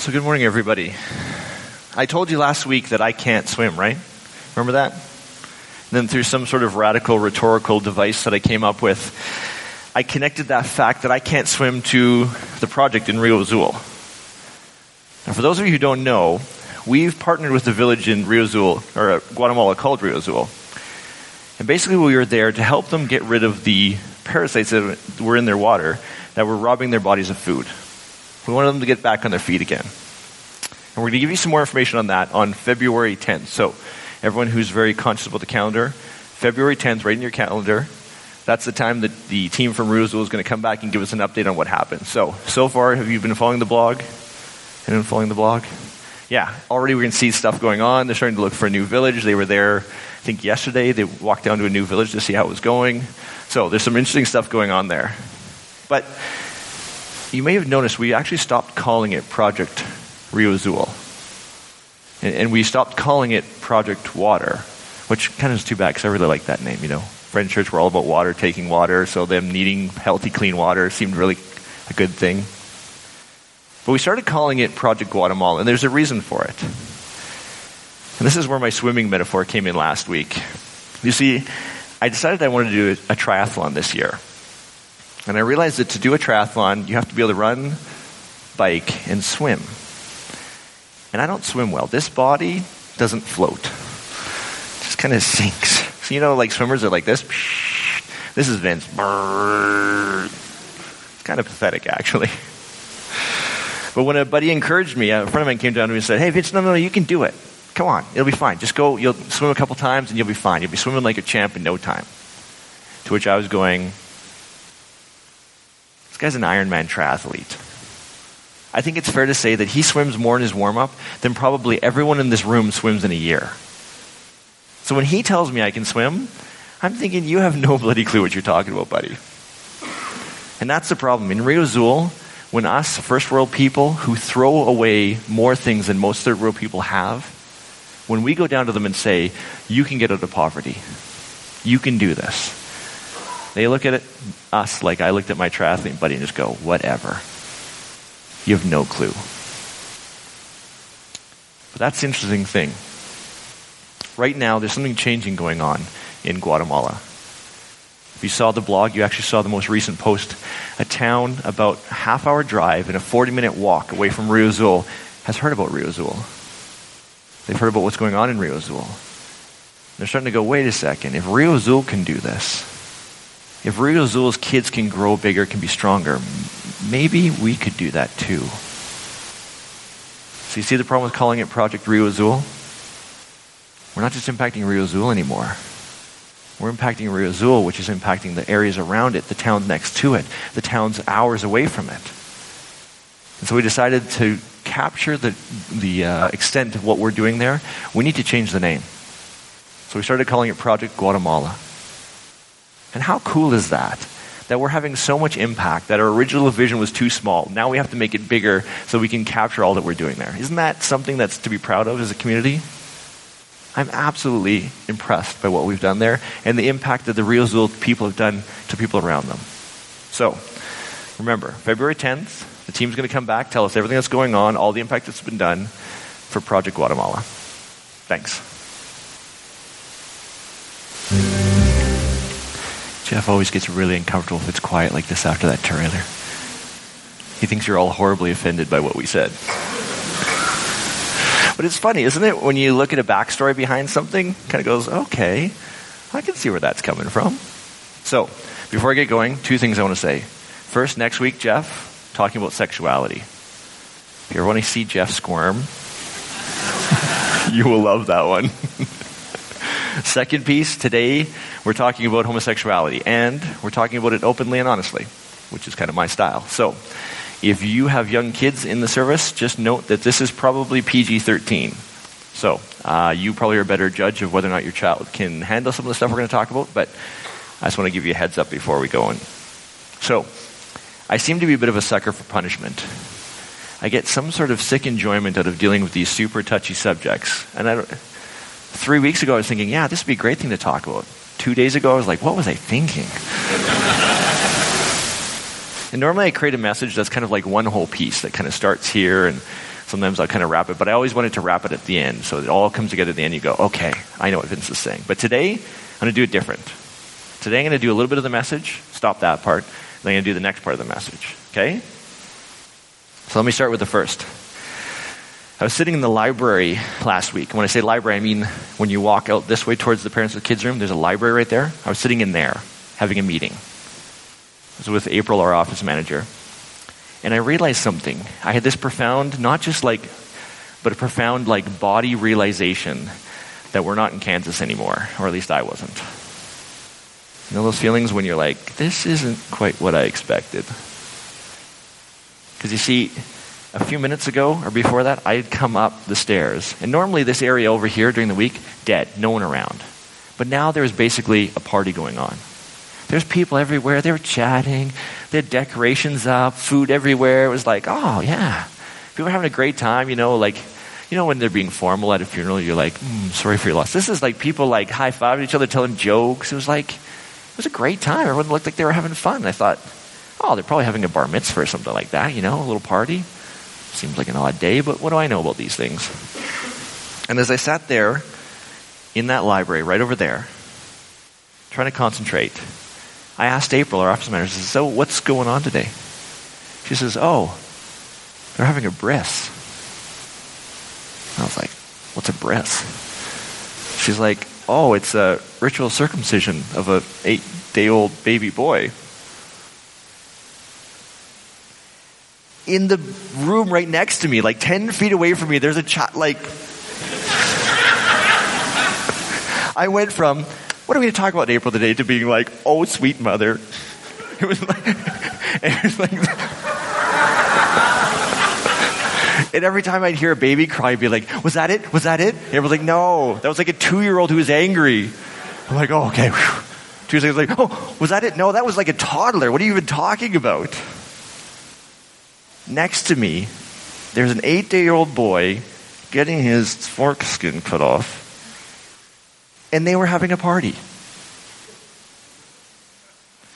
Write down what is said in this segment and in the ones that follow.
So, good morning, everybody. I told you last week that I can't swim, right? Remember that? And then, through some sort of radical rhetorical device that I came up with, I connected that fact that I can't swim to the project in Rio Azul. Now, for those of you who don't know, we've partnered with a village in Rio Azul, or uh, Guatemala called Rio Azul. And basically, we were there to help them get rid of the parasites that were in their water that were robbing their bodies of food. We wanted them to get back on their feet again. And we're going to give you some more information on that on February 10th. So, everyone who's very conscious about the calendar, February 10th, right in your calendar, that's the time that the team from Azul is going to come back and give us an update on what happened. So, so far, have you been following the blog? Anyone following the blog? Yeah, already we can see stuff going on. They're starting to look for a new village. They were there, I think, yesterday. They walked down to a new village to see how it was going. So, there's some interesting stuff going on there. But you may have noticed we actually stopped calling it Project Rio Azul. And, and we stopped calling it Project Water, which kind of is too bad because I really like that name, you know. Friend Church, we're all about water, taking water, so them needing healthy, clean water seemed really a good thing. But we started calling it Project Guatemala, and there's a reason for it. And this is where my swimming metaphor came in last week. You see, I decided I wanted to do a triathlon this year. And I realized that to do a triathlon, you have to be able to run, bike, and swim. And I don't swim well. This body doesn't float. It just kind of sinks. So, you know, like swimmers are like this. This is Vince. It's kind of pathetic, actually. But when a buddy encouraged me, a friend of mine came down to me and said, Hey, Vince, no, no, no, you can do it. Come on, it'll be fine. Just go, you'll swim a couple times and you'll be fine. You'll be swimming like a champ in no time. To which I was going, guy's an Ironman triathlete. I think it's fair to say that he swims more in his warm up than probably everyone in this room swims in a year. So when he tells me I can swim, I'm thinking, you have no bloody clue what you're talking about, buddy. And that's the problem. In Rio Azul, when us first world people who throw away more things than most third world people have, when we go down to them and say, you can get out of poverty, you can do this, they look at it, us like I looked at my triathlete buddy and just go, whatever. You have no clue. But that's the interesting thing. Right now, there's something changing going on in Guatemala. If you saw the blog, you actually saw the most recent post. A town about a half hour drive and a 40 minute walk away from Rio Azul has heard about Rio Azul. They've heard about what's going on in Rio Azul. They're starting to go, wait a second, if Rio Azul can do this, if Rio Azul's kids can grow bigger, can be stronger, maybe we could do that too. So you see the problem with calling it Project Rio Azul? We're not just impacting Rio Azul anymore. We're impacting Rio Azul, which is impacting the areas around it, the towns next to it, the towns hours away from it. And so we decided to capture the, the uh, extent of what we're doing there. We need to change the name. So we started calling it Project Guatemala. And how cool is that? That we're having so much impact that our original vision was too small. Now we have to make it bigger so we can capture all that we're doing there. Isn't that something that's to be proud of as a community? I'm absolutely impressed by what we've done there and the impact that the Rio Azul people have done to people around them. So, remember, February 10th, the team's going to come back, tell us everything that's going on, all the impact that's been done for Project Guatemala. Thanks. Jeff always gets really uncomfortable if it's quiet like this after that trailer. He thinks you're all horribly offended by what we said. But it's funny, isn't it? When you look at a backstory behind something, kind of goes, okay, I can see where that's coming from. So, before I get going, two things I want to say. First, next week, Jeff, talking about sexuality. If you ever want to see Jeff squirm, you will love that one. Second piece, today we're talking about homosexuality, and we're talking about it openly and honestly, which is kind of my style. So, if you have young kids in the service, just note that this is probably PG 13. So, uh, you probably are a better judge of whether or not your child can handle some of the stuff we're going to talk about, but I just want to give you a heads up before we go on. So, I seem to be a bit of a sucker for punishment. I get some sort of sick enjoyment out of dealing with these super touchy subjects. And I don't, three weeks ago, I was thinking, yeah, this would be a great thing to talk about. Two days ago, I was like, what was I thinking? and normally I create a message that's kind of like one whole piece that kind of starts here and Sometimes I'll kind of wrap it, but I always wanted to wrap it at the end. So it all comes together at the end. You go, okay, I know what Vince is saying. But today, I'm going to do it different. Today, I'm going to do a little bit of the message, stop that part, then I'm going to do the next part of the message. Okay? So let me start with the first. I was sitting in the library last week. When I say library, I mean when you walk out this way towards the parents the kids' room, there's a library right there. I was sitting in there having a meeting. I was with April, our office manager. And I realized something. I had this profound, not just like, but a profound like body realization that we're not in Kansas anymore, or at least I wasn't. You know those feelings when you're like, this isn't quite what I expected. Because you see, a few minutes ago or before that, I had come up the stairs. And normally, this area over here during the week, dead, no one around. But now there was basically a party going on. There's people everywhere. They were chatting. They had decorations up, food everywhere. It was like, oh, yeah. People were having a great time, you know, like, you know, when they're being formal at a funeral, you're like, mm, sorry for your loss. This is like people like high fiving each other, telling jokes. It was like, it was a great time. Everyone looked like they were having fun. I thought, oh, they're probably having a bar mitzvah or something like that, you know, a little party. Seems like an odd day, but what do I know about these things? And as I sat there in that library right over there, trying to concentrate, I asked April, our office manager, so what's going on today? She says, oh, they're having a bris. I was like, what's a bris? She's like, oh, it's a ritual circumcision of a eight day old baby boy. In the room right next to me, like 10 feet away from me, there's a child, like, I went from, what are we going to talk about in April today, to being like, oh, sweet mother. It was like, it was like, and every time I'd hear a baby cry, I'd be like, was that it? Was that it? And was like, no, that was like a two year old who was angry. I'm like, oh, okay. Two seconds like, oh, was that it? No, that was like a toddler. What are you even talking about? Next to me, there's an eight day old boy getting his foreskin cut off, and they were having a party.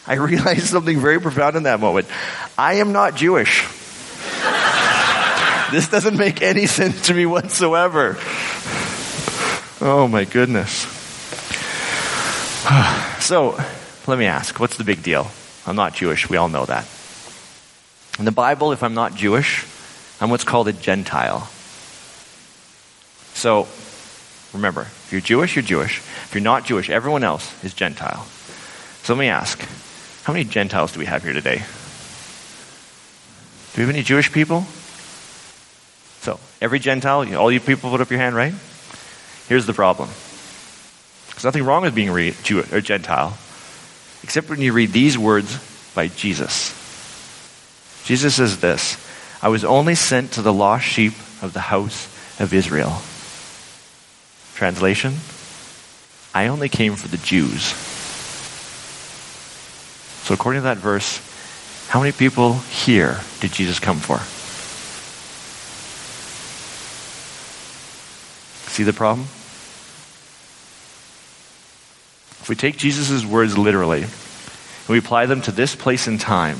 I realized something very profound in that moment. I am not Jewish. this doesn't make any sense to me whatsoever. Oh my goodness. so, let me ask what's the big deal? I'm not Jewish. We all know that. In the Bible, if I'm not Jewish, I'm what's called a Gentile. So, remember, if you're Jewish, you're Jewish. If you're not Jewish, everyone else is Gentile. So let me ask how many Gentiles do we have here today? Do we have any Jewish people? So, every Gentile, all you people put up your hand, right? Here's the problem. There's nothing wrong with being Jew- or Gentile, except when you read these words by Jesus. Jesus says this I was only sent to the lost sheep of the house of Israel. Translation I only came for the Jews. So, according to that verse, how many people here did Jesus come for? See the problem? If we take Jesus' words literally and we apply them to this place and time,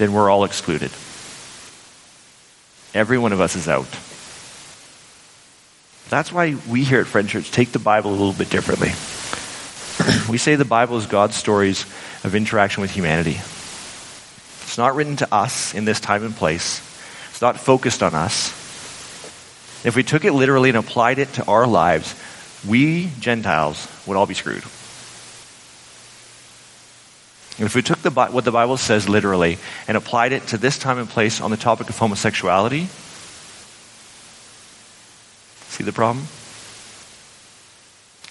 then we're all excluded. Every one of us is out. That's why we here at Friend Church take the Bible a little bit differently. we say the Bible is God's stories of interaction with humanity. It's not written to us in this time and place. It's not focused on us. If we took it literally and applied it to our lives, we Gentiles would all be screwed. And if we took the, what the Bible says literally and applied it to this time and place on the topic of homosexuality, see the problem?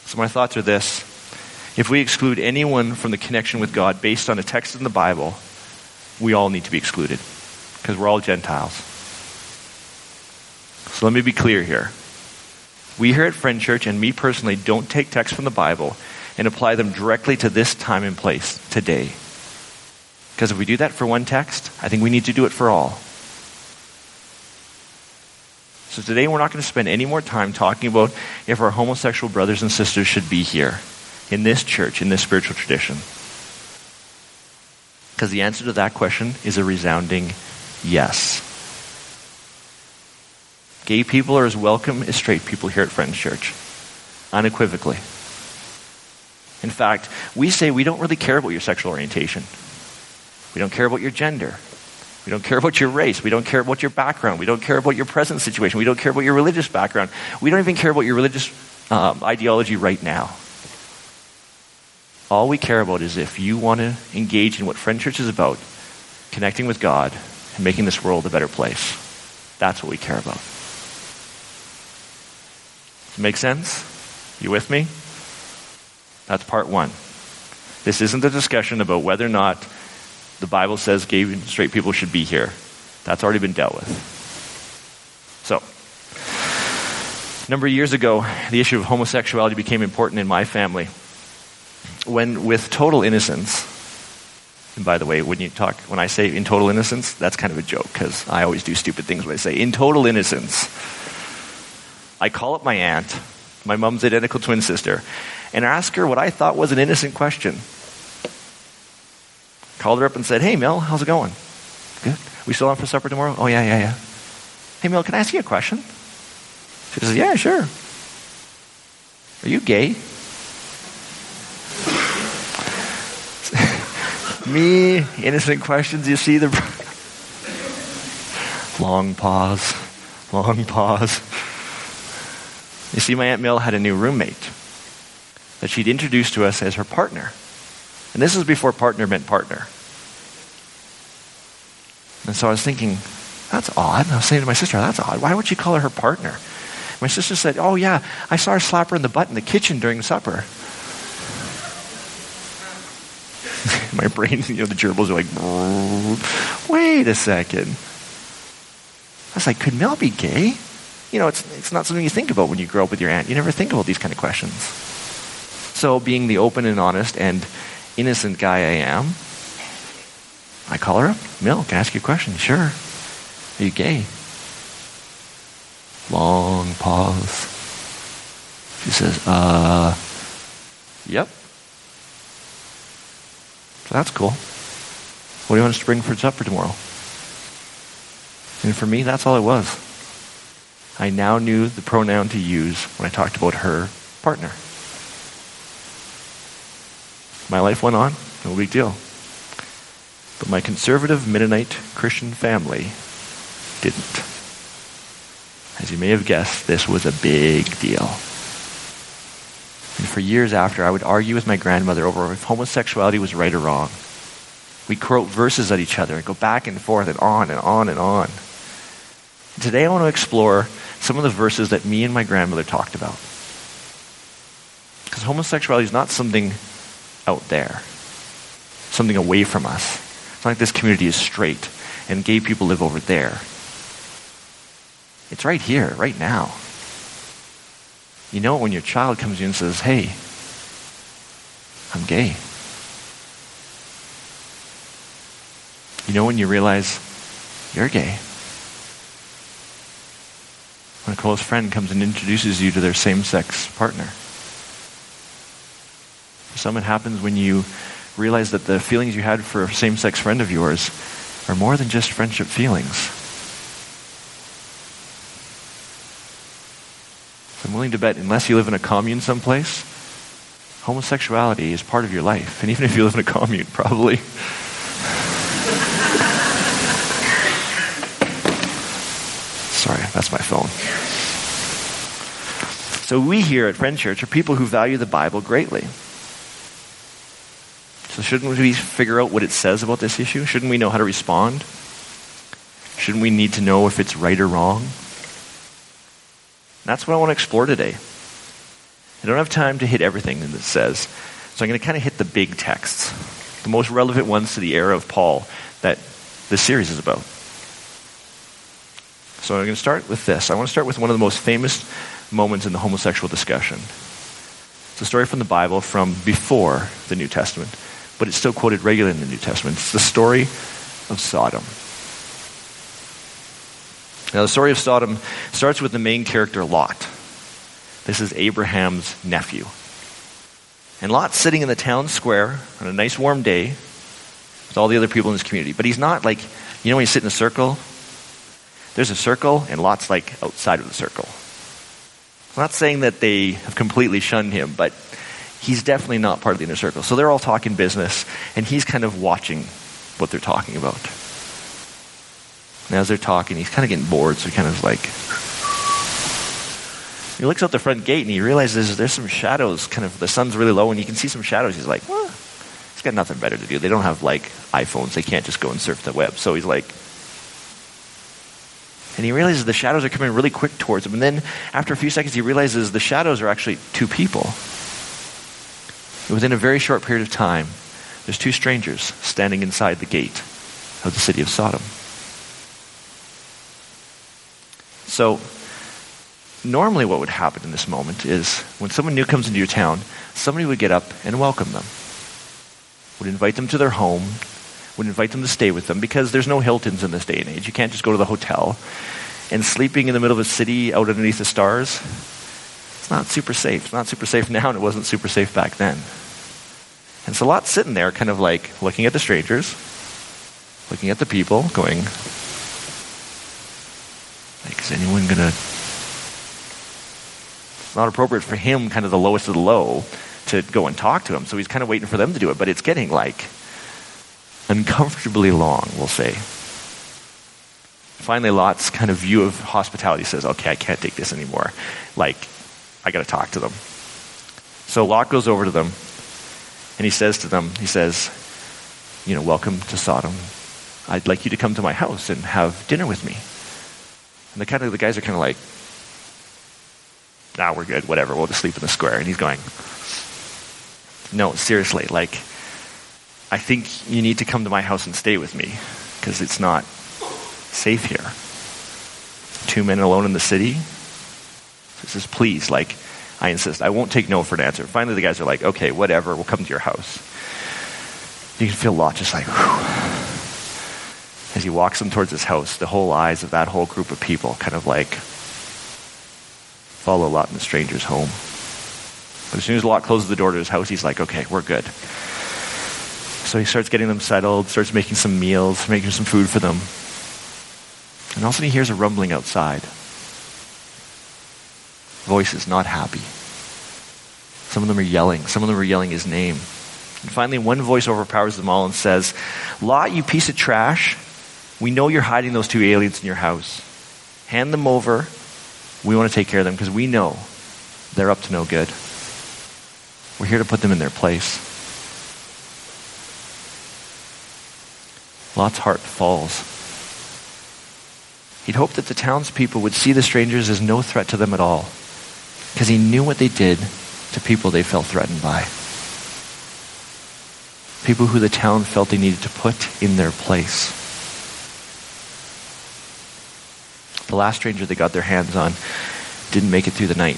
So, my thoughts are this. If we exclude anyone from the connection with God based on a text in the Bible, we all need to be excluded because we're all Gentiles. So, let me be clear here. We here at Friend Church, and me personally, don't take texts from the Bible and apply them directly to this time and place today. Because if we do that for one text, I think we need to do it for all. So today we're not going to spend any more time talking about if our homosexual brothers and sisters should be here in this church, in this spiritual tradition. Because the answer to that question is a resounding yes. Gay people are as welcome as straight people here at Friends Church, unequivocally. In fact, we say we don't really care about your sexual orientation. We don't care about your gender. We don't care about your race. We don't care about your background. We don't care about your present situation. We don't care about your religious background. We don't even care about your religious um, ideology right now. All we care about is if you want to engage in what Friend Church is about, connecting with God and making this world a better place. That's what we care about. Make sense? You with me? That's part one. This isn't a discussion about whether or not the Bible says gay and straight people should be here. That's already been dealt with. So, a number of years ago, the issue of homosexuality became important in my family. When, with total innocence, and by the way, when you talk, when I say in total innocence, that's kind of a joke because I always do stupid things when I say in total innocence. I call up my aunt, my mom's identical twin sister, and ask her what I thought was an innocent question. Called her up and said, Hey, Mel, how's it going? Good. We still on for supper tomorrow? Oh, yeah, yeah, yeah. Hey, Mel, can I ask you a question? She says, Yeah, sure. Are you gay? Me, innocent questions, you see the. long pause, long pause. You see, my Aunt Mel had a new roommate that she'd introduced to us as her partner. And this was before partner meant partner. And so I was thinking, that's odd. I was saying to my sister, that's odd. Why would she call her her partner? My sister said, oh, yeah, I saw her slap her in the butt in the kitchen during supper. my brain, you know, the gerbils are like, wait a second. I was like, could Mel be gay? You know, it's, it's not something you think about when you grow up with your aunt. You never think about these kind of questions. So, being the open and honest and innocent guy I am, I call her up. Mel, can I ask you a question? Sure. Are you gay? Long pause. She says, uh, yep. So that's cool. What do you want us to bring for supper tomorrow? And for me, that's all it was. I now knew the pronoun to use when I talked about her partner. My life went on, no big deal. But my conservative Mennonite Christian family didn't. As you may have guessed, this was a big deal. And for years after, I would argue with my grandmother over if homosexuality was right or wrong. We'd quote verses at each other and go back and forth and on and on and on. Today I want to explore some of the verses that me and my grandmother talked about. Because homosexuality is not something out there, something away from us. It's not like this community is straight and gay people live over there. It's right here, right now. You know when your child comes to you and says, Hey, I'm gay. You know when you realize you're gay. When a close friend comes and introduces you to their same sex partner. Some it happens when you realize that the feelings you had for a same sex friend of yours are more than just friendship feelings. I'm willing to bet, unless you live in a commune someplace, homosexuality is part of your life. And even if you live in a commune, probably. Sorry, that's my phone. So, we here at Friend Church are people who value the Bible greatly. So shouldn't we figure out what it says about this issue? Shouldn't we know how to respond? Shouldn't we need to know if it's right or wrong? That's what I want to explore today. I don't have time to hit everything that it says, so I'm going to kind of hit the big texts, the most relevant ones to the era of Paul that this series is about. So I'm going to start with this. I want to start with one of the most famous moments in the homosexual discussion. It's a story from the Bible from before the New Testament but it's still quoted regularly in the New Testament. It's the story of Sodom. Now, the story of Sodom starts with the main character, Lot. This is Abraham's nephew. And Lot's sitting in the town square on a nice warm day with all the other people in his community. But he's not like, you know, when you sit in a circle, there's a circle, and Lot's like outside of the circle. I'm not saying that they have completely shunned him, but he's definitely not part of the inner circle. So they're all talking business, and he's kind of watching what they're talking about. And as they're talking, he's kind of getting bored, so he kind of like. He looks out the front gate and he realizes there's some shadows. Kind of the sun's really low, and you can see some shadows. He's like, well, he's got nothing better to do. They don't have like iPhones. They can't just go and surf the web. So he's like, and he realizes the shadows are coming really quick towards him. And then after a few seconds, he realizes the shadows are actually two people. And within a very short period of time, there's two strangers standing inside the gate of the city of Sodom. So, normally what would happen in this moment is when someone new comes into your town, somebody would get up and welcome them, would invite them to their home, would invite them to stay with them because there's no Hiltons in this day and age. You can't just go to the hotel. And sleeping in the middle of a city out underneath the stars, it's not super safe. It's not super safe now, and it wasn't super safe back then. And so Lot's sitting there, kind of like looking at the strangers, looking at the people, going, like, is anyone going to. It's not appropriate for him, kind of the lowest of the low, to go and talk to him. So he's kind of waiting for them to do it, but it's getting like uncomfortably long, we'll say. Finally, Lot's kind of view of hospitality says, okay, I can't take this anymore. Like, I got to talk to them. So Lot goes over to them and he says to them, he says, you know, welcome to Sodom. I'd like you to come to my house and have dinner with me. And the kind of the guys are kind of like, nah, we're good, whatever, we'll just sleep in the square. And he's going, no, seriously, like, I think you need to come to my house and stay with me because it's not safe here. Two men alone in the city. He says, please, like, I insist. I won't take no for an answer. Finally, the guys are like, okay, whatever, we'll come to your house. You can feel Lot just like, whew. As he walks them towards his house, the whole eyes of that whole group of people kind of like follow Lot in the stranger's home. But as soon as Lot closes the door to his house, he's like, okay, we're good. So he starts getting them settled, starts making some meals, making some food for them. And all of a sudden he hears a rumbling outside. Voices not happy. Some of them are yelling. Some of them are yelling his name. And finally, one voice overpowers them all and says, Lot, you piece of trash, we know you're hiding those two aliens in your house. Hand them over. We want to take care of them because we know they're up to no good. We're here to put them in their place. Lot's heart falls. He'd hoped that the townspeople would see the strangers as no threat to them at all, because he knew what they did to people they felt threatened by. People who the town felt they needed to put in their place. The last stranger they got their hands on didn't make it through the night.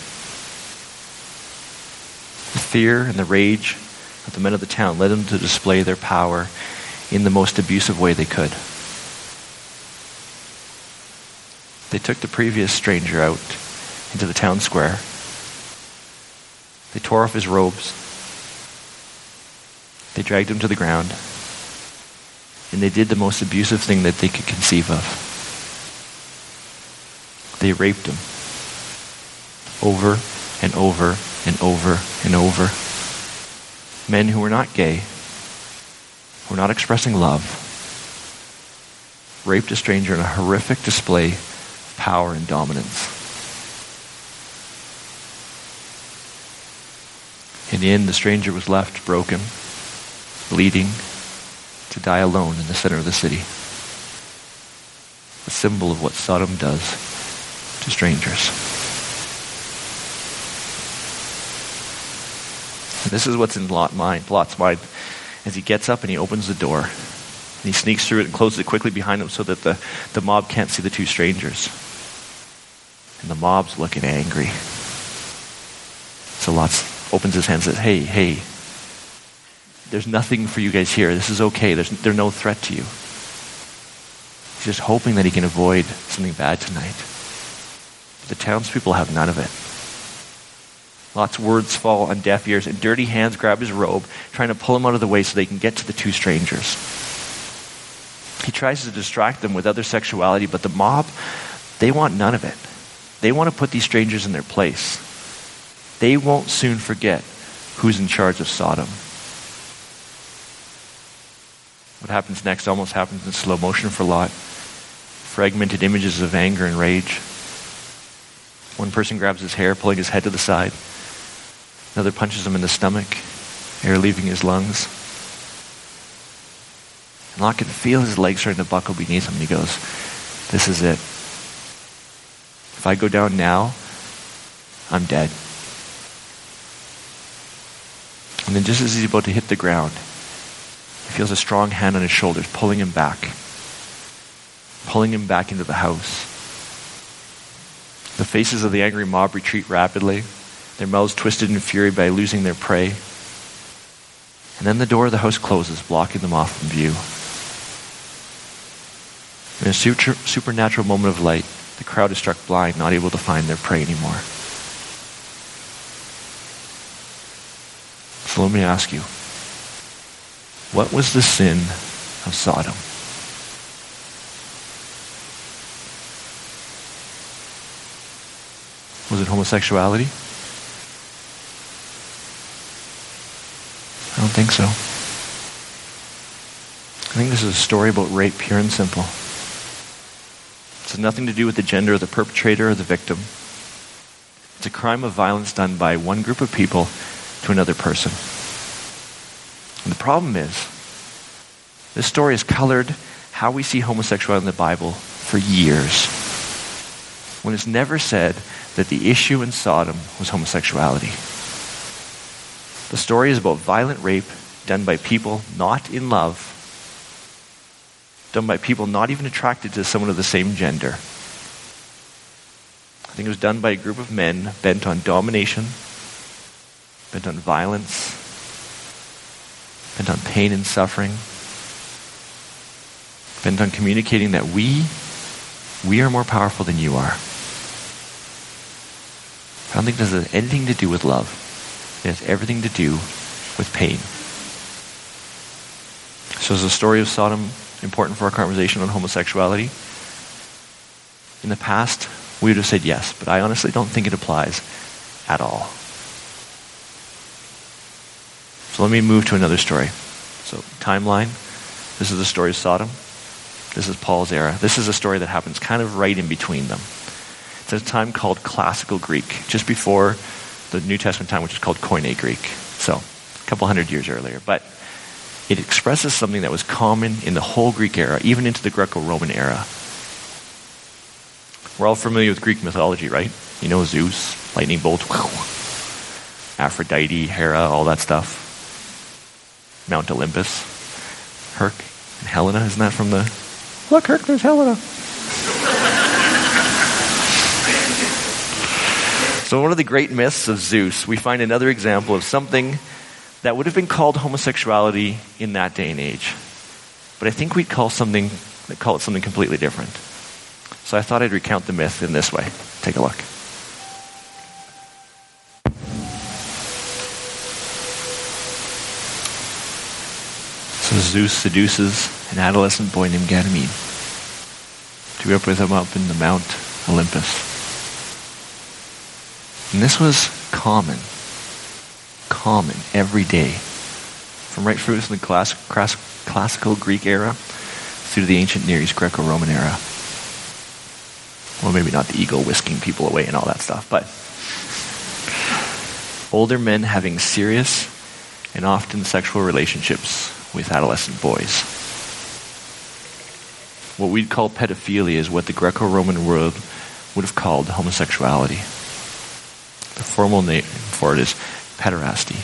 The fear and the rage of the men of the town led them to display their power in the most abusive way they could. They took the previous stranger out into the town square. They tore off his robes. They dragged him to the ground. And they did the most abusive thing that they could conceive of. They raped him. Over and over and over and over. Men who were not gay, who were not expressing love, raped a stranger in a horrific display of power and dominance. The end, the stranger was left broken, bleeding, to die alone in the center of the city. A symbol of what Sodom does to strangers. And this is what's in Lot mind, Lot's mind as he gets up and he opens the door. And he sneaks through it and closes it quickly behind him so that the, the mob can't see the two strangers. And the mob's looking angry. So Lot opens his hand and says, Hey, hey, there's nothing for you guys here. This is okay. There's, there's no threat to you. He's just hoping that he can avoid something bad tonight. But the townspeople have none of it. Lot's of words fall on deaf ears, and dirty hands grab his robe, trying to pull him out of the way so they can get to the two strangers. He tries to distract them with other sexuality, but the mob, They want none of it. They want to put these strangers in their place. They won't soon forget who's in charge of Sodom. What happens next almost happens in slow motion for Lot. Fragmented images of anger and rage. One person grabs his hair, pulling his head to the side. Another punches him in the stomach, air leaving his lungs. And Lot can feel his legs starting to buckle beneath him, he goes, This is it. If I go down now, I'm dead. And then just as he's about to hit the ground, he feels a strong hand on his shoulders pulling him back, pulling him back into the house. The faces of the angry mob retreat rapidly, their mouths twisted in fury by losing their prey. And then the door of the house closes, blocking them off from view. In a super, supernatural moment of light, the crowd is struck blind, not able to find their prey anymore. So let me ask you what was the sin of Sodom? Was it homosexuality? I don't think so. I think this is a story about rape, pure and simple. It has nothing to do with the gender of the perpetrator or the victim. It's a crime of violence done by one group of people to another person. And the problem is, this story has colored how we see homosexuality in the Bible for years. When it's never said that the issue in Sodom was homosexuality. The story is about violent rape done by people not in love, done by people not even attracted to someone of the same gender. I think it was done by a group of men bent on domination, bent on violence, bent on pain and suffering, bent on communicating that we, we are more powerful than you are. I don't think this has anything to do with love. It has everything to do with pain. So is the story of Sodom important for our conversation on homosexuality? In the past, we would have said yes, but I honestly don't think it applies at all. So let me move to another story. So, timeline. This is the story of Sodom. This is Paul's era. This is a story that happens kind of right in between them. It's at a time called Classical Greek, just before the New Testament time, which is called Koine Greek. So, a couple hundred years earlier. But it expresses something that was common in the whole Greek era, even into the Greco Roman era. We're all familiar with Greek mythology, right? You know Zeus, lightning bolt, Aphrodite, Hera, all that stuff. Mount Olympus, Herc, and Helena. Isn't that from the. Look, Herc, there's Helena. so, one of the great myths of Zeus, we find another example of something that would have been called homosexuality in that day and age. But I think we'd call something call it something completely different. So I thought I'd recount the myth in this way. Take a look. Zeus seduces an adolescent boy named Ganymede to be up with him up in the Mount Olympus. And this was common, common every day, from right through the class, class, classical Greek era through the ancient Near East Greco-Roman era. Well, maybe not the eagle whisking people away and all that stuff, but older men having serious and often sexual relationships with adolescent boys. What we'd call pedophilia is what the Greco Roman world would have called homosexuality. The formal name for it is pederasty.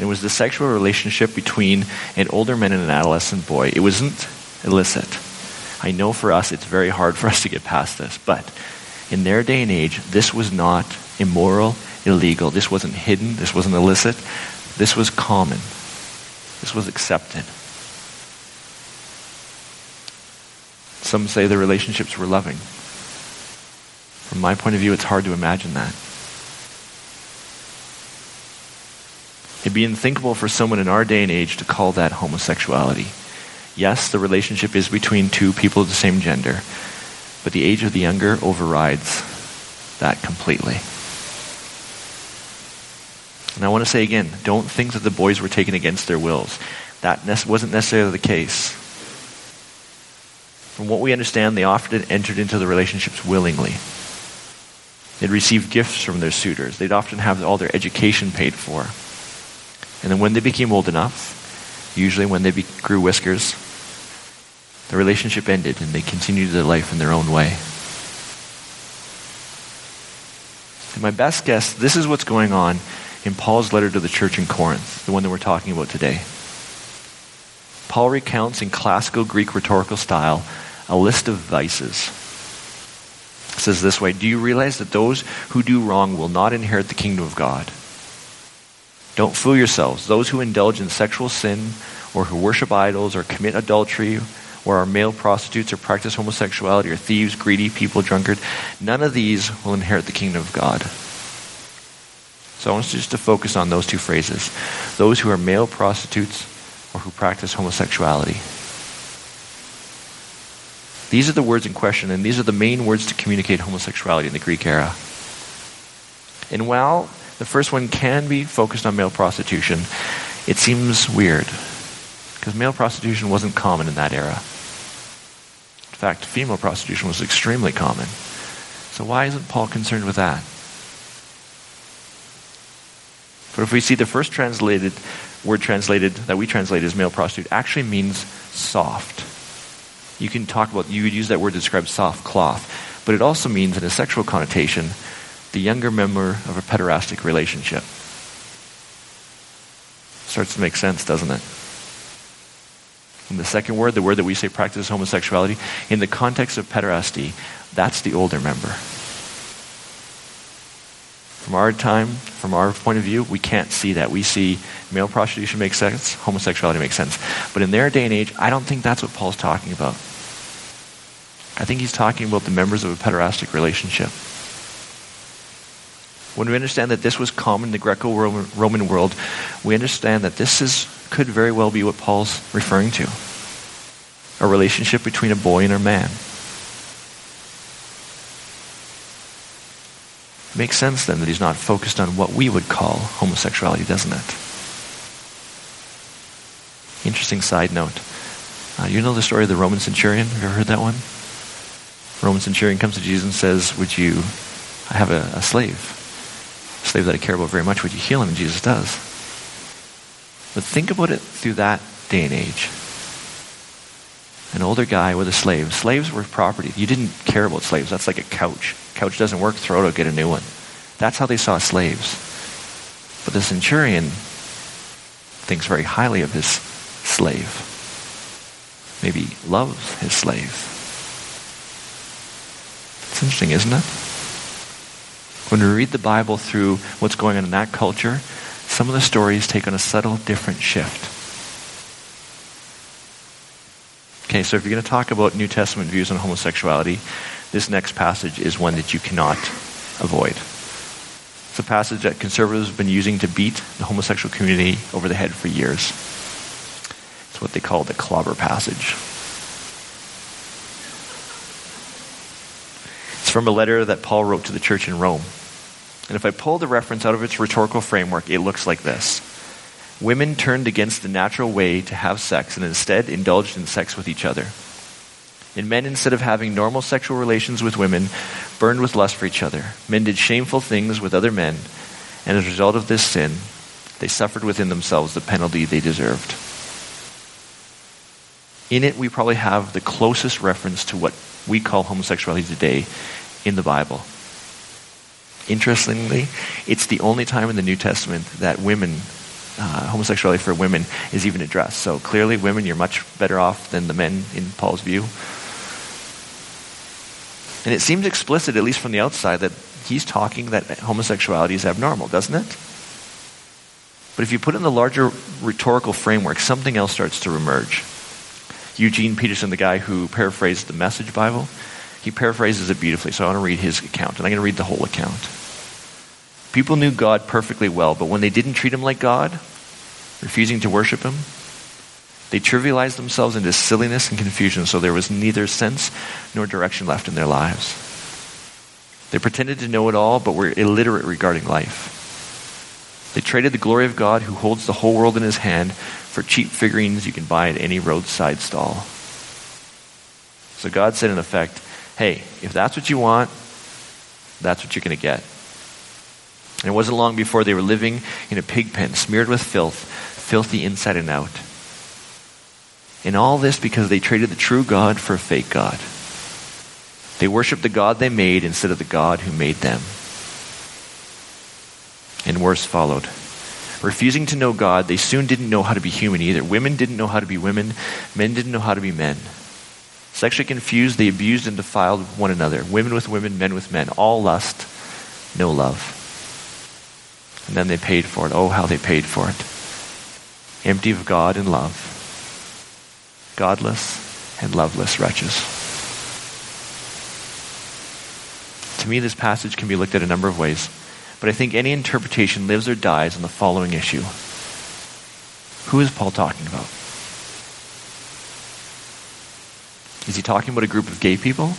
It was the sexual relationship between an older man and an adolescent boy. It wasn't illicit. I know for us it's very hard for us to get past this, but in their day and age, this was not immoral, illegal. This wasn't hidden. This wasn't illicit. This was common. This was accepted. Some say the relationships were loving. From my point of view, it's hard to imagine that. It'd be unthinkable for someone in our day and age to call that homosexuality. Yes, the relationship is between two people of the same gender, but the age of the younger overrides that completely. And I want to say again don't think that the boys were taken against their wills. That wasn't necessarily the case. From what we understand, they often entered into the relationships willingly. They'd receive gifts from their suitors. They'd often have all their education paid for. And then when they became old enough, usually when they be- grew whiskers, the relationship ended and they continued their life in their own way. And my best guess, this is what's going on in Paul's letter to the church in Corinth, the one that we're talking about today. Paul recounts in classical Greek rhetorical style a list of vices. It says this way Do you realize that those who do wrong will not inherit the kingdom of God? Don't fool yourselves. Those who indulge in sexual sin, or who worship idols, or commit adultery, or are male prostitutes, or practice homosexuality, or thieves, greedy people, drunkard, none of these will inherit the kingdom of God. So I want you just to focus on those two phrases those who are male prostitutes or who practice homosexuality. These are the words in question, and these are the main words to communicate homosexuality in the Greek era. And while the first one can be focused on male prostitution, it seems weird because male prostitution wasn't common in that era. In fact, female prostitution was extremely common. So why isn't Paul concerned with that? But if we see the first translated word translated that we translate as male prostitute actually means soft. You can talk about you would use that word to describe soft cloth, but it also means in a sexual connotation the younger member of a pederastic relationship. Starts to make sense, doesn't it? And the second word, the word that we say practices homosexuality, in the context of pederasty, that's the older member. From our time, from our point of view, we can't see that. We see male prostitution makes sense, homosexuality makes sense. But in their day and age, I don't think that's what Paul's talking about. I think he's talking about the members of a pederastic relationship. When we understand that this was common in the Greco Roman world, we understand that this is, could very well be what Paul's referring to a relationship between a boy and a man. Makes sense then that he's not focused on what we would call homosexuality, doesn't it? Interesting side note. Uh, you know the story of the Roman centurion? Have you ever heard that one? Roman centurion comes to Jesus and says, Would you, I have a, a slave, a slave that I care about very much, would you heal him? And Jesus does. But think about it through that day and age. An older guy with a slave. Slaves were property. You didn't care about slaves. That's like a couch. Couch doesn't work, throw it out, get a new one. That's how they saw slaves. But the centurion thinks very highly of his slave. Maybe loves his slave. It's interesting, isn't it? When we read the Bible through what's going on in that culture, some of the stories take on a subtle different shift. Okay, so if you're going to talk about New Testament views on homosexuality, this next passage is one that you cannot avoid. It's a passage that conservatives have been using to beat the homosexual community over the head for years. It's what they call the clobber passage. It's from a letter that Paul wrote to the church in Rome. And if I pull the reference out of its rhetorical framework, it looks like this Women turned against the natural way to have sex and instead indulged in sex with each other. And men, instead of having normal sexual relations with women, burned with lust for each other. Men did shameful things with other men, and as a result of this sin, they suffered within themselves the penalty they deserved. In it, we probably have the closest reference to what we call homosexuality today in the Bible. Interestingly, it's the only time in the New Testament that women uh, homosexuality for women is even addressed. So clearly, women, you're much better off than the men in Paul's view. And it seems explicit, at least from the outside, that he's talking that homosexuality is abnormal, doesn't it? But if you put it in the larger rhetorical framework, something else starts to emerge. Eugene Peterson, the guy who paraphrased the Message Bible, he paraphrases it beautifully. So I want to read his account, and I'm going to read the whole account. People knew God perfectly well, but when they didn't treat him like God, refusing to worship him, They trivialized themselves into silliness and confusion, so there was neither sense nor direction left in their lives. They pretended to know it all, but were illiterate regarding life. They traded the glory of God, who holds the whole world in his hand, for cheap figurines you can buy at any roadside stall. So God said, in effect, hey, if that's what you want, that's what you're going to get. And it wasn't long before they were living in a pig pen, smeared with filth, filthy inside and out. And all this because they traded the true God for a fake God. They worshiped the God they made instead of the God who made them. And worse followed. Refusing to know God, they soon didn't know how to be human either. Women didn't know how to be women, men didn't know how to be men. Sexually confused, they abused and defiled one another. Women with women, men with men. All lust, no love. And then they paid for it. Oh, how they paid for it. Empty of God and love. Godless and loveless wretches. To me, this passage can be looked at a number of ways, but I think any interpretation lives or dies on the following issue. Who is Paul talking about? Is he talking about a group of gay people?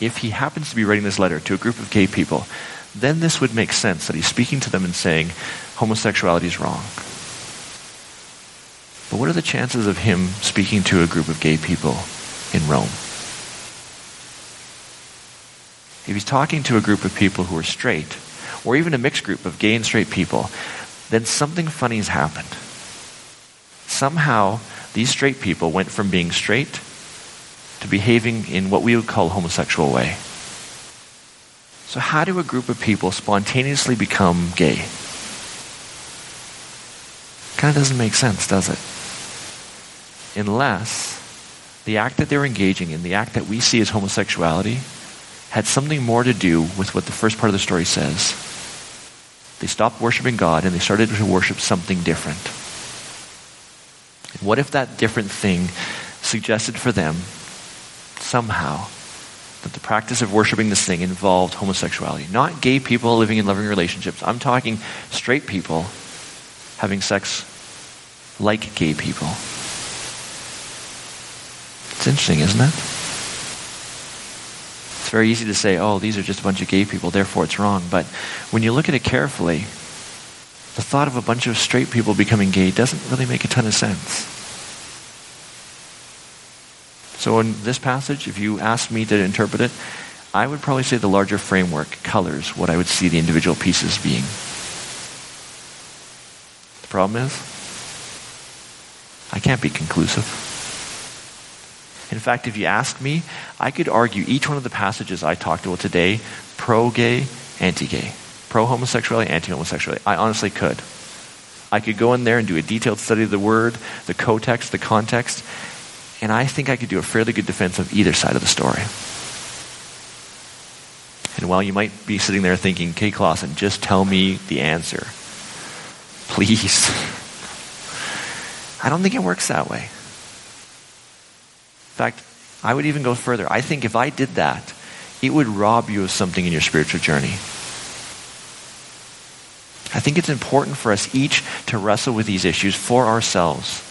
If he happens to be writing this letter to a group of gay people, then this would make sense that he's speaking to them and saying homosexuality is wrong. But what are the chances of him speaking to a group of gay people in Rome? If he's talking to a group of people who are straight, or even a mixed group of gay and straight people, then something funny has happened. Somehow, these straight people went from being straight to behaving in what we would call a homosexual way. So, how do a group of people spontaneously become gay? Kind of doesn't make sense, does it? Unless the act that they're engaging in, the act that we see as homosexuality, had something more to do with what the first part of the story says. They stopped worshiping God and they started to worship something different. what if that different thing suggested for them somehow that the practice of worshiping this thing involved homosexuality. Not gay people living in loving relationships. I'm talking straight people having sex like gay people. It's interesting, isn't it? It's very easy to say, oh, these are just a bunch of gay people, therefore it's wrong. But when you look at it carefully, the thought of a bunch of straight people becoming gay doesn't really make a ton of sense. So in this passage, if you ask me to interpret it, I would probably say the larger framework colors what I would see the individual pieces being. The problem is, I can't be conclusive. In fact, if you ask me, I could argue each one of the passages I talked about today pro gay, anti gay, pro homosexuality, anti homosexuality. I honestly could. I could go in there and do a detailed study of the word, the co-text, the context, and I think I could do a fairly good defense of either side of the story. And while you might be sitting there thinking, Kay Klassen, just tell me the answer. Please. I don't think it works that way. In fact, I would even go further. I think if I did that, it would rob you of something in your spiritual journey. I think it's important for us each to wrestle with these issues for ourselves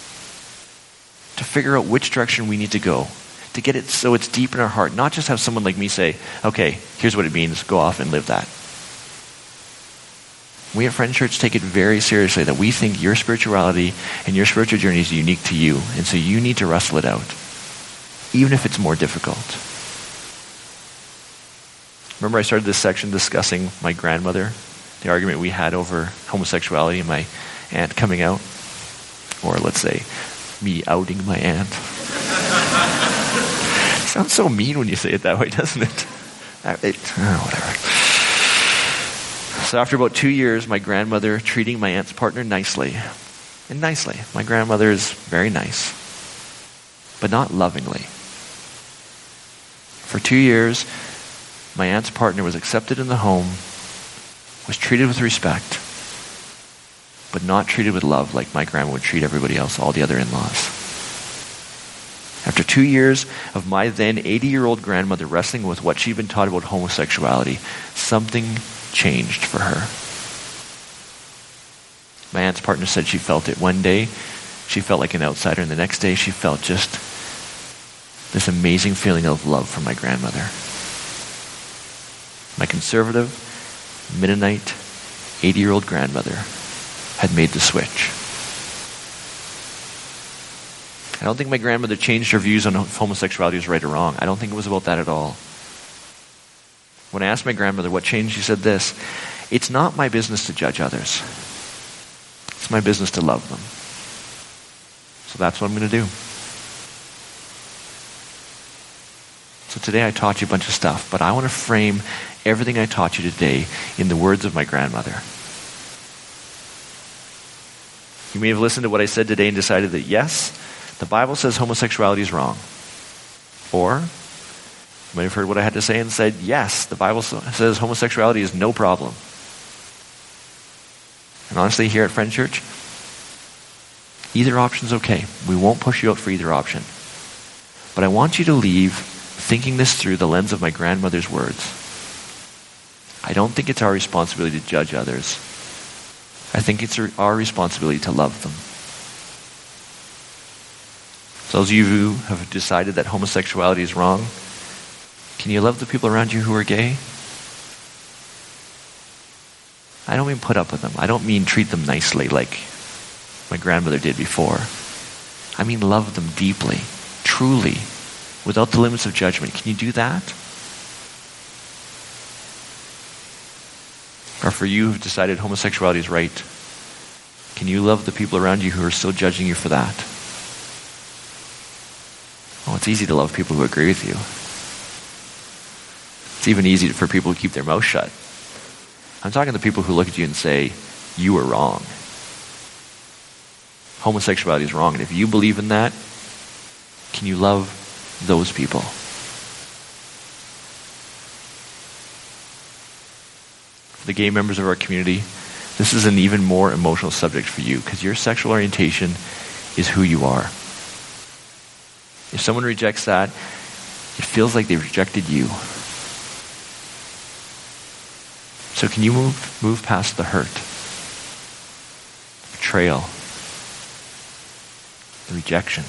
to figure out which direction we need to go, to get it so it's deep in our heart, not just have someone like me say, okay, here's what it means, go off and live that. We at Friend Church take it very seriously that we think your spirituality and your spiritual journey is unique to you, and so you need to wrestle it out, even if it's more difficult. Remember, I started this section discussing my grandmother, the argument we had over homosexuality and my aunt coming out, or let's say me outing my aunt. Sounds so mean when you say it that way, doesn't it? Uh, it oh, whatever. So after about two years, my grandmother treating my aunt's partner nicely. And nicely. My grandmother is very nice. But not lovingly. For two years, my aunt's partner was accepted in the home, was treated with respect, but not treated with love like my grandma would treat everybody else, all the other in laws. After two years of my then 80 year old grandmother wrestling with what she'd been taught about homosexuality, something changed for her. My aunt's partner said she felt it one day. She felt like an outsider, and the next day she felt just this amazing feeling of love for my grandmother. My conservative, Mennonite, 80 year old grandmother had made the switch. I don't think my grandmother changed her views on homosexuality was right or wrong. I don't think it was about that at all. When I asked my grandmother what changed, she said this It's not my business to judge others, it's my business to love them. So that's what I'm going to do. So today I taught you a bunch of stuff, but I want to frame everything I taught you today in the words of my grandmother. You may have listened to what I said today and decided that yes, the Bible says homosexuality is wrong. Or you might have heard what I had to say and said, yes, the Bible says homosexuality is no problem. And honestly, here at Friend Church, either option's okay. We won't push you out for either option. But I want you to leave thinking this through the lens of my grandmother's words. I don't think it's our responsibility to judge others. I think it's our responsibility to love them. So those of you who have decided that homosexuality is wrong, can you love the people around you who are gay? I don't mean put up with them. I don't mean treat them nicely like my grandmother did before. I mean love them deeply, truly, without the limits of judgment. Can you do that? For you who've decided homosexuality is right, can you love the people around you who are still judging you for that? Oh, it's easy to love people who agree with you. It's even easy for people who keep their mouth shut. I'm talking to people who look at you and say, you are wrong. Homosexuality is wrong. And if you believe in that, can you love those people. The gay members of our community, this is an even more emotional subject for you because your sexual orientation is who you are. If someone rejects that, it feels like they've rejected you. So can you move, move past the hurt, betrayal, the rejection?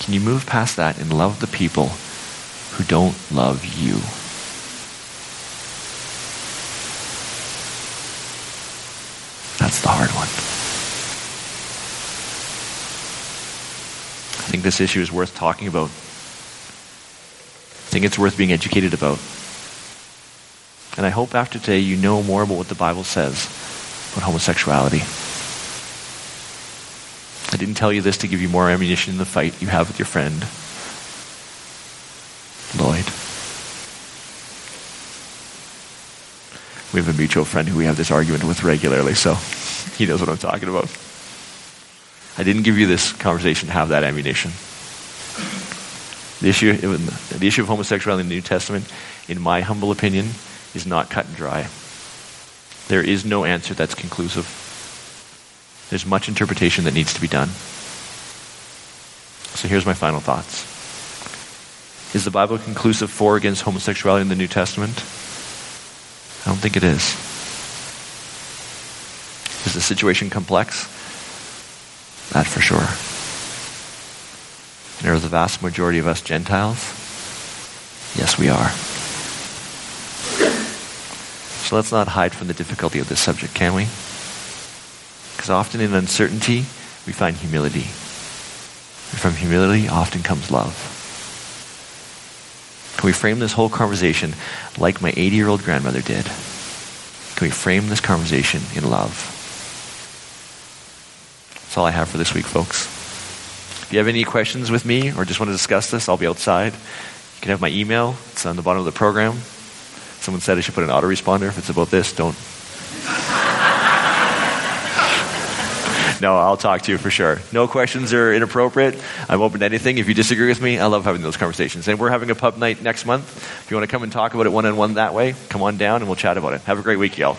Can you move past that and love the people who don't love you? That's the hard one. I think this issue is worth talking about. I think it's worth being educated about. And I hope after today you know more about what the Bible says about homosexuality. I didn't tell you this to give you more ammunition in the fight you have with your friend, Lloyd. We have a mutual friend who we have this argument with regularly, so he knows what I'm talking about. I didn't give you this conversation to have that ammunition. The issue, the issue of homosexuality in the New Testament, in my humble opinion, is not cut and dry. There is no answer that's conclusive. There's much interpretation that needs to be done. So here's my final thoughts. Is the Bible conclusive for against homosexuality in the New Testament? I don't think it is. Is the situation complex? That for sure. And are the vast majority of us Gentiles? Yes, we are. So let's not hide from the difficulty of this subject, can we? Because often in uncertainty, we find humility. And from humility often comes love. Can we frame this whole conversation like my 80 year old grandmother did? Can we frame this conversation in love? That's all I have for this week, folks. If you have any questions with me or just want to discuss this, I'll be outside. You can have my email. It's on the bottom of the program. Someone said I should put an autoresponder if it's about this. Don't No, I'll talk to you for sure. No questions are inappropriate. I'm open to anything. If you disagree with me, I love having those conversations. And we're having a pub night next month. If you want to come and talk about it one on one that way, come on down and we'll chat about it. Have a great week, y'all.